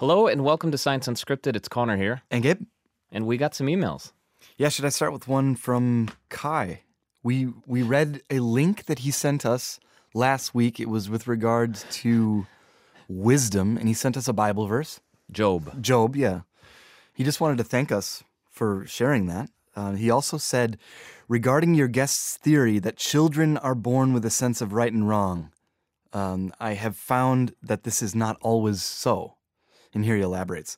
Hello and welcome to Science Unscripted. It's Connor here, And Gabe? and we got some emails. Yeah, should I start with one from Kai? We we read a link that he sent us last week. It was with regards to wisdom, and he sent us a Bible verse. Job. Job, yeah. He just wanted to thank us for sharing that. Uh, he also said, regarding your guest's theory that children are born with a sense of right and wrong, um, I have found that this is not always so. And here he elaborates.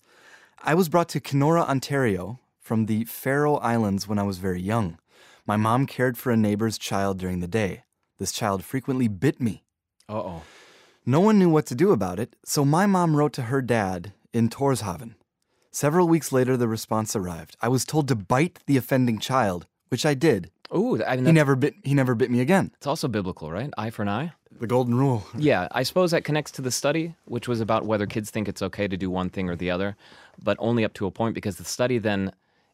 I was brought to Kenora, Ontario from the Faroe Islands when I was very young. My mom cared for a neighbor's child during the day. This child frequently bit me. Uh oh. No one knew what to do about it, so my mom wrote to her dad in Tórshavn. Several weeks later, the response arrived. I was told to bite the offending child, which I did. Ooh, I mean, He never bit. He never bit me again. it's also biblical, right? Eye for an eye. The golden rule. Yeah, I suppose that connects to the study, which was about whether kids think it's okay to do one thing or the other, but only up to a point because the study then,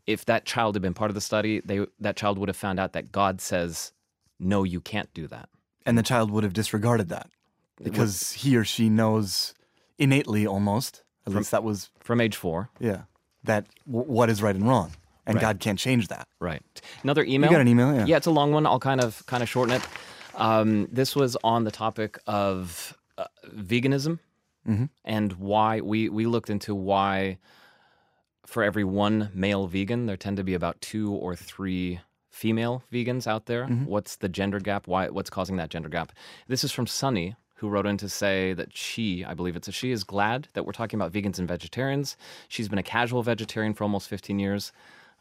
if that child had been part of the study, they that child would have found out that God says, no, you can't do that. And the child would have disregarded that because he or she knows innately, almost. At least that was From age four, yeah. That w- what is right and wrong, and Right. God can't change that. right? Another email. You got an email, yeah. Yeah, it's a long one. I'll kind of kind of shorten it. Um, this was on the topic of uh, veganism Mm-hmm. and why we we looked into why for every one male vegan there tend to be about two or three female vegans out there. Mm-hmm. What's the gender gap? Why what's causing that gender gap? This is from Sunny who wrote in to say that she, I believe it's a she, is glad that we're talking about vegans and vegetarians. She's been a casual vegetarian for almost 15 years.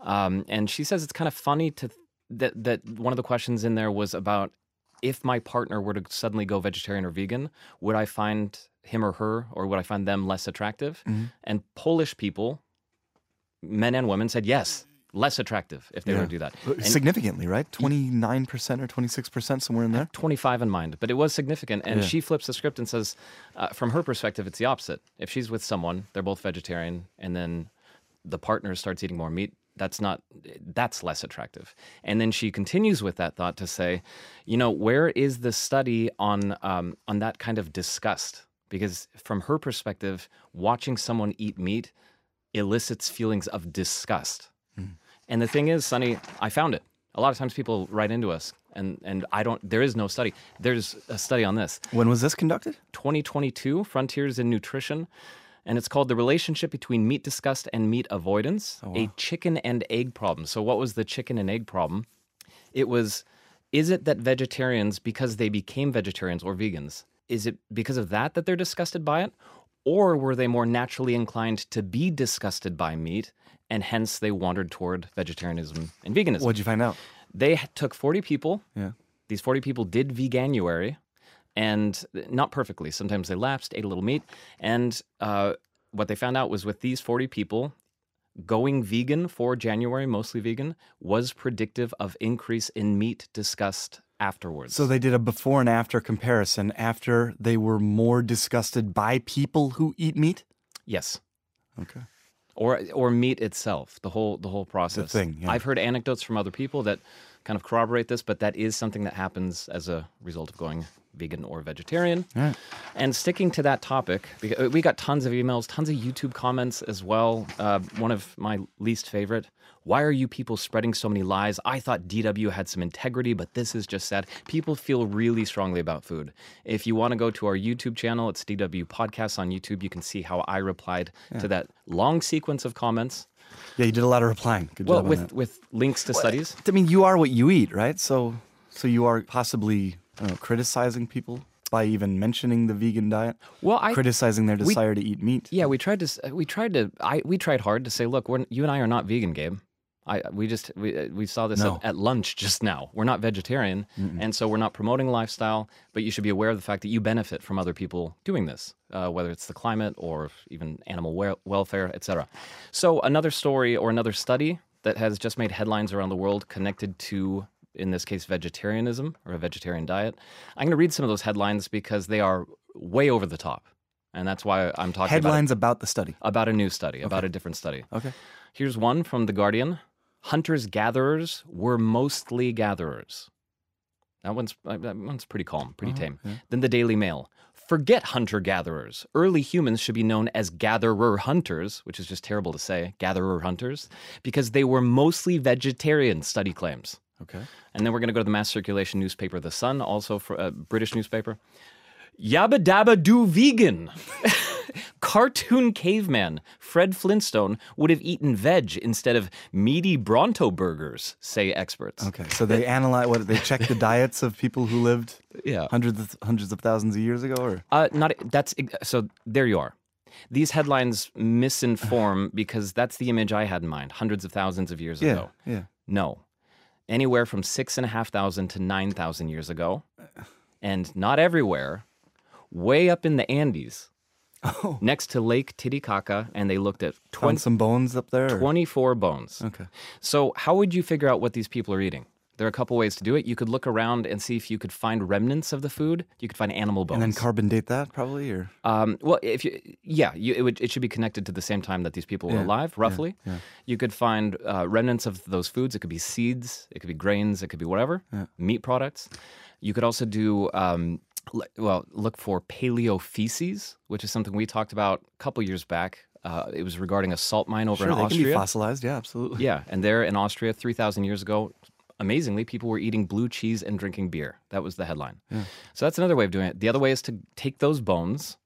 Um, and she says it's kind of funny to that that one of the questions in there was about if my partner were to suddenly go vegetarian or vegan, would I find him or her or would I find them less attractive? And Polish people, men and women, said yes, less attractive if they were to do that. And Significantly, right? Twenty nine percent or twenty six percent, somewhere in there. 25 in mind, but it was significant. And Yeah. she flips the script and says, uh, from her perspective, it's the opposite. If she's with someone, they're both vegetarian, and then the partner starts eating more meat, that's not, that's less attractive. And then she continues with that thought to say, you know, where is the study on, um, on that kind of disgust? Because from her perspective, watching someone eat meat elicits feelings of disgust. And the thing is, Sonny, I found it. A lot of times people write into us, and, and I don't, there is no study. There's a study on this When was this conducted? 2022 Frontiers in Nutrition, and it's called The Relationship Between Meat Disgust and Meat Avoidance, oh, a chicken and egg problem. So, what was the chicken and egg problem? It was is it that vegetarians, because they became vegetarians or vegans, is it because of that that they're disgusted by it? Or were they more naturally inclined to be disgusted by meat and hence they wandered toward vegetarianism and veganism? What'd you find out? They took 40 people. Yeah. These 40 people did veganuary and not perfectly. Sometimes they lapsed, ate a little meat. And uh, what they found out was with these 40 people, going vegan for January, mostly vegan, was predictive of increase in meat disgust afterwards. So they did a before and after comparison after they were more disgusted by people who eat meat? yes. Okay. or or meat itself the whole the whole process thing, yeah. i've heard anecdotes from other people that kind of corroborate this but that is something that happens as a result of going vegan or vegetarian. Right. and sticking to that topic we got tons of emails tons of youtube comments as well. Uh, one of my least favorite why are you people spreading so many lies? I thought dw had some integrity but this is just sad. People feel really strongly about food. If you want to go to our youtube channel it's dw podcasts on youtube. You can see how i replied to that long sequence of comments. Yeah, you did a lot of replying. Good well with with links to studies. I mean, you are what you eat, right? So, so you are possibly know, criticizing people by even mentioning the vegan diet, well i criticizing their desire to eat meat. Yeah, we tried to. We tried to. I we tried hard to say, look, we're you and I are not vegan, Gabe. I we just we uh, we saw this No. at, at lunch just now. We're not vegetarian, and so we're not promoting lifestyle. But you should be aware of the fact that you benefit from other people doing this, uh, whether it's the climate or even animal wel- welfare, etc. So another story or another study that has just made headlines around the world connected to. In this case, vegetarianism or a vegetarian diet. I'm going to read some of those headlines because they are way over the top. And that's why I'm talking about Headlines about the study. about a new study, about a different study. Okay. Here's one from The Guardian Hunters gatherers were mostly gatherers. That one's, uh, that one's pretty calm, pretty tame. Then the Daily Mail Forget hunter gatherers. Early humans should be known as gatherer hunters, which is just terrible to say, gatherer hunters, because they were mostly vegetarian, study claims. Okay. And then we're going to go to the mass circulation newspaper, The Sun, also for a British newspaper. Yabba dabba do vegan. Cartoon caveman Fred Flintstone would have eaten veg instead of meaty Bronto burgers, say experts. Okay. So they analyze what they check the diets of people who lived Yeah. hundreds of, hundreds of thousands of years ago, or Uh, not that's so. There you are. These headlines misinform because that's the image I had in mind hundreds of thousands of years yeah, ago. yeah. No, anywhere from six and a half thousand to nine thousand years ago, and not everywhere. Way up in the Andes, Oh, next to Lake Titicaca, and they looked at found 20, some bones up there. 24 bones. Okay. So, how would you figure out what these people are eating? There are a couple ways to do it. You could look around and see if you could find remnants of the food. You could find animal bones. And then carbon date that probably, or Um, well, if you, yeah, you, it, would, it should be connected to the same time that these people were Yeah, alive, roughly. yeah. You could find uh, remnants of those foods. It could be seeds, it could be grains, it could be whatever, meat products. You could also do, um, well, look for paleo feces, which is something we talked about a couple years back. Uh, it was regarding a salt mine over sure in they Austria. can be fossilized. Yeah, absolutely. Yeah, and there in Austria, 3,000 years ago, amazingly, people were eating blue cheese and drinking beer. That was the headline. So that's another way of doing it. The other way is to take those bones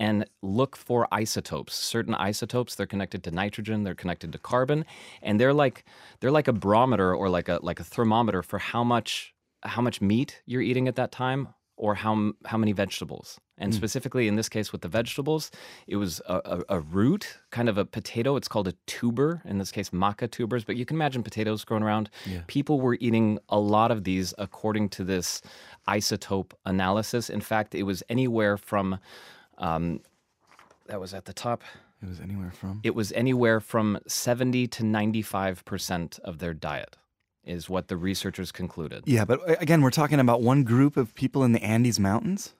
and look for isotopes. Certain isotopes, they're connected to nitrogen, they're connected to carbon, and they're like they're like a barometer or like a like a thermometer for how much how much meat you're eating at that time or how how many vegetables. And specifically in this case with the vegetables, it was a, a, a root, kind of a potato. It's called a tuber, in this case maca tubers, but you can imagine potatoes growing around. People were eating a lot of these according to this isotope analysis. In fact, it was anywhere from um, that was at the top. It was anywhere from. It was anywhere from 70 to 95% of their diet, is what the researchers concluded. Yeah, but uh, again, we're talking about one group of people in the Andes Mountains.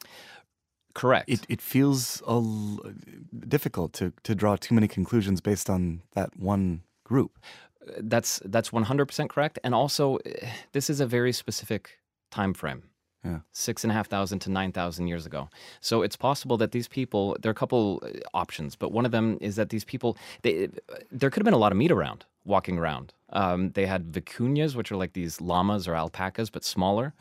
Correct. It it feels l- difficult to to draw too many conclusions based on that one group. that's that's 100% correct. And also, eh, this is a very specific time frame. Yeah. Six and a half thousand to nine thousand years ago. So it's possible that these people, there are a couple uh, options, but one of them is that these people, they, there could have been a lot of meat around, walking around. Um, they had vicuñas, which are like these llamas or alpacas, but smaller.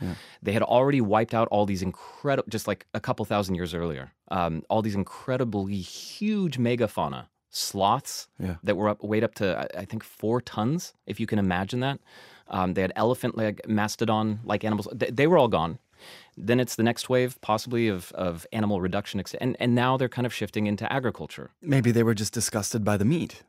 They had already wiped out all these incredible, just like a couple thousand years earlier, um, all these incredibly huge megafauna, sloths Yeah. that were up, weighed up to, I- think, four tons, if you can imagine that. Um, they had elephant leg, mastodon like animals. They, they were all gone. Then it's the next wave, possibly of, of animal reduction. ex- And, and now they're kind of shifting into agriculture. Maybe they were just disgusted by the meat.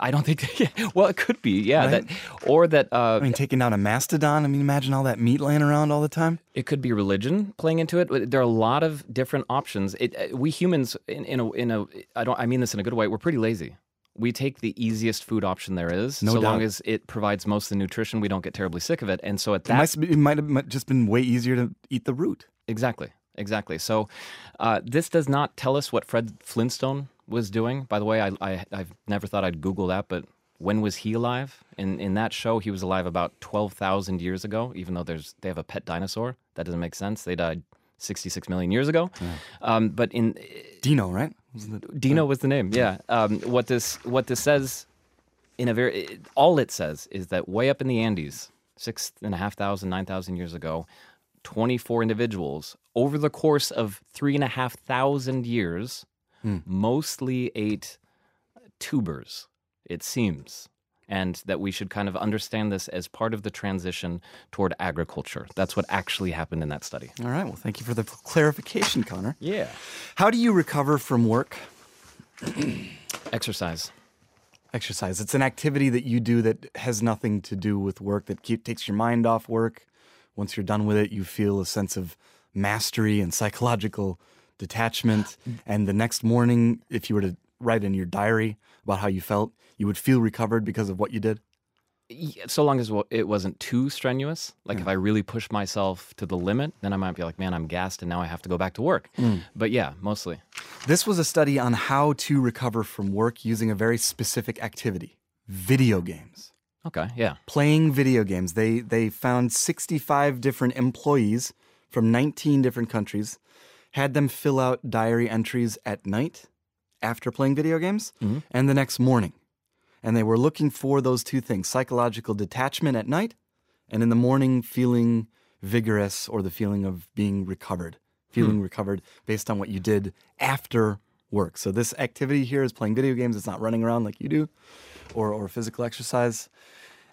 I don't think, yeah, well, it could be, yeah. Right. That, or that uh, I mean, taking down a mastodon. I mean, imagine all that meat laying around all the time. it could be religion playing into it. There are a lot of different options. It, uh, we humans, in, in a, in a, I don't, I mean this in a good way. We're pretty lazy. We take the easiest food option there is, No so long as it provides most of the nutrition. We don't get terribly sick of it, and so at It that might, it might have just been way easier to eat the root. Exactly. Exactly. So, uh, this does not tell us what Fred Flintstone was doing. By the way, I, I I've never thought I'd Google that, but when was he alive? In in that show, he was alive about twelve thousand years ago. Even though there's they have a pet dinosaur, that doesn't make sense. They died sixty six million years ago. Um, but in Dino, right? Dino was the name. Yeah. Um, what this what this says in a very it- all it says is that way up in the Andes, six and a half thousand, nine thousand years ago, twenty four individuals over the course of three and a half thousand years, mostly ate tubers. It seems. And that we should kind of understand this as part of the transition toward agriculture. That's what actually happened in that study. All right. Well, thank you for the clarification, Connor. Yeah. How do you recover from work? Exercise. Exercise. It's an activity that you do that has nothing to do with work, that keep, takes your mind off work. Once you're done with it, you feel a sense of mastery and psychological detachment. And the next morning, if you were to write in your diary about how you felt, you would feel recovered because of what you did. Yeah, so long as it wasn't too strenuous. Like if mm. I really push myself to the limit, then I might be like, man, I'm gassed and now I have to go back to work. Mm. But yeah, mostly. This was a study on how to recover from work using a very specific activity video games. Okay, yeah. playing video games. They they found 65 different employees from 19 different countries had them fill out diary entries at night after playing video games mm-hmm. and the next morning. And they were looking for those two things psychological detachment at night, and in the morning, feeling vigorous or the feeling of being recovered, feeling hmm. recovered based on what you did after work. So, this activity here is playing video games, it's not running around like you do or, or physical exercise.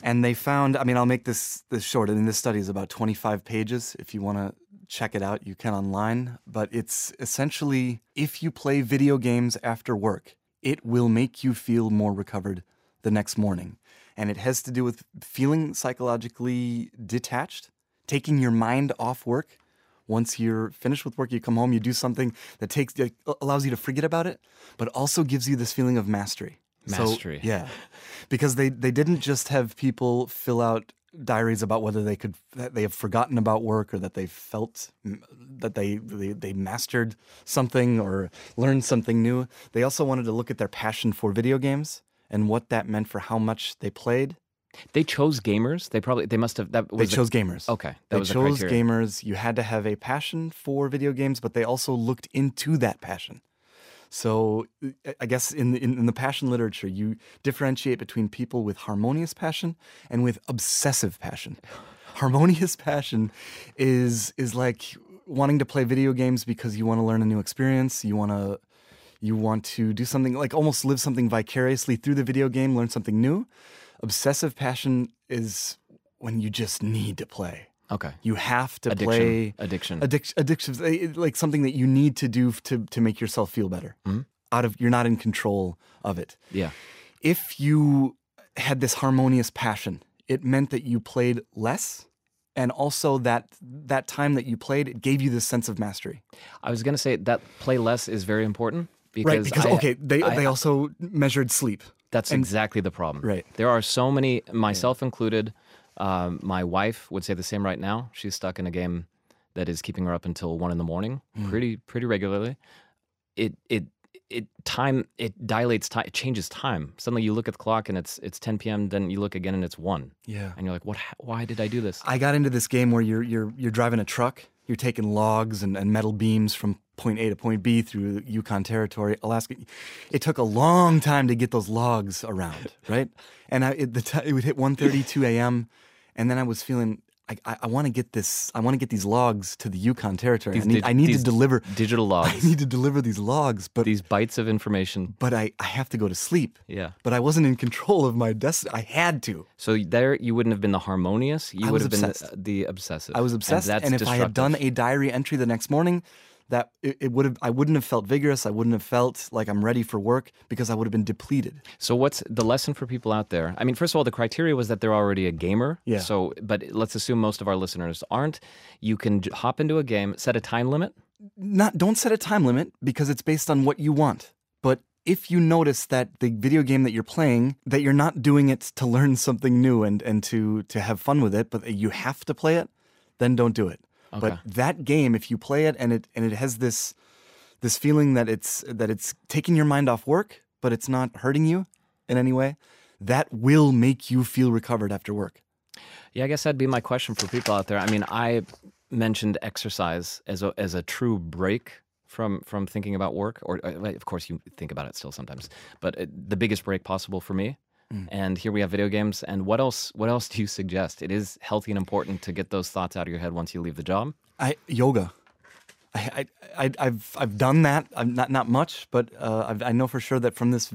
And they found, I mean, I'll make this this short. I mean, this study is about 25 pages. If you want to check it out, you can online. But it's essentially if you play video games after work, it will make you feel more recovered the next morning. And it has to do with feeling psychologically detached, taking your mind off work. Once you're finished with work, you come home, you do something that takes that allows you to forget about it, but also gives you this feeling of mastery. So, yeah, because they they didn't just have people fill out diaries about whether they could that they have forgotten about work or that they felt that they, they they mastered something or learned something new. They also wanted to look at their passion for video games and what that meant for how much they played. They chose gamers. They probably they must have that They was the- chose gamers. okay. That They the chose criteria. gamers. You had to have a passion for video games, but they also looked into that passion. So uh, I- I guess in the, in, in the passion literature, you differentiate between people with harmonious passion and with obsessive passion. Harmonious passion is is like wanting to play video games because you want to learn a new experience. You want to you want to do something like almost live something vicariously through the video game, learn something new. Obsessive passion is when you just need to play. Okay. You have to Addiction. play Addiction. addiction addictions eh, like something that you need to do to to make yourself feel better out of you're not in control of it yeah. if you had this harmonious passion it meant that you played less and also that that time that you played it gave you this sense of mastery I was gonna say that play less is very important because right because I- okay they I- they also measured sleep That's exactly the problem. Right. There are so many, myself included. Um, my wife would say the same right now. She's stuck in a game that is keeping her up until one in the morning, Mm. pretty pretty regularly. It it it time it dilates time. It changes time. Suddenly you look at the clock and it's it's 10 p.m. Then you look again and it's one. yeah And you're like, what? Why did I do this? I got into this game where you're you're you're driving a truck. You're taking logs and, and metal beams from point A to point B through Yukon Territory, Alaska. It took a long time to get those logs around, right? And I, it, the t- it would hit 1:32 a.m. and then I was feeling I, I, I want to get this. I want to get these logs to the Yukon Territory. I need, dig- I need these to deliver. digital logs. I need to deliver these logs, but these bites of information. but I, I have to go to sleep. Yeah. But I wasn't in control of my destiny. I had to. So there, you wouldn't have been the harmonious. You I would have been the, the obsessive. I was obsessed, and, and, if I had done a diary entry the next morning, that it, it would have I wouldn't have felt vigorous. I wouldn't have felt like I'm ready for work because I would have been depleted. So what's the lesson for people out there? I mean, first of all, the criteria was that they're already a gamer. Yeah. So, but let's assume most of our listeners aren't. You can j- hop into a game, set a time limit. Not don't set a time limit because it's based on what you want. But if you notice that the video game that you're playing that you're not doing it to learn something new and and to to have fun with it, but you have to play it, then don't do it. But that game, if you play it and it and it has this this feeling that it's that it's taking your mind off work, but it's not hurting you in any way, that will make you feel recovered after work. Yeah, I guess that'd be my question for people out there. I mean, I mentioned exercise as a as a true break from from thinking about work, or uh, of course you think about it still sometimes, but the biggest break possible for me. And here we have video games. And what else? What else do you suggest? It is healthy and important to get those thoughts out of your head once you leave the job. I yoga. I, I, I've I've done that. I'm not not much, but uh, I've, I know for sure that from this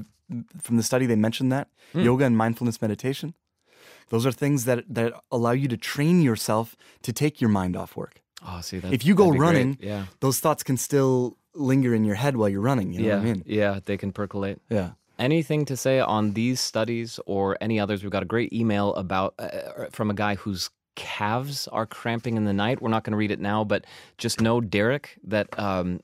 from the study they mentioned that yoga and mindfulness meditation. Those are things that that allow you to train yourself to take your mind off work. Oh, see that. If you go that'd be great. running, yeah, those thoughts can still linger in your head while you're running. You know yeah, what I mean? yeah, they can percolate. Yeah. Anything to say on these studies or any others? We've got a great email about uh, from a guy whose calves are cramping in the night. We're not going to read it now, but just know, Derek, that um,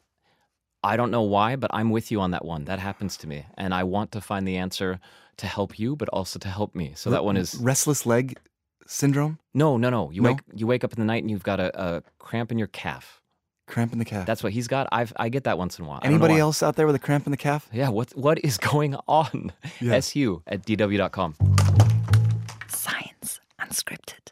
I don't know why, but I'm with you on that one. That happens to me, and I want to find the answer to help you, but also to help me. So that one is restless leg syndrome, no, no, no. You No? wake you wake up in the night and you've got a, a cramp in your calf. Cramp in the calf. That's what he's got. I've I get that once in a while. I don't know Anybody else out there with a cramp in the calf? Yeah, what what is going on? Yeah. SU at dw.com. Science Unscripted.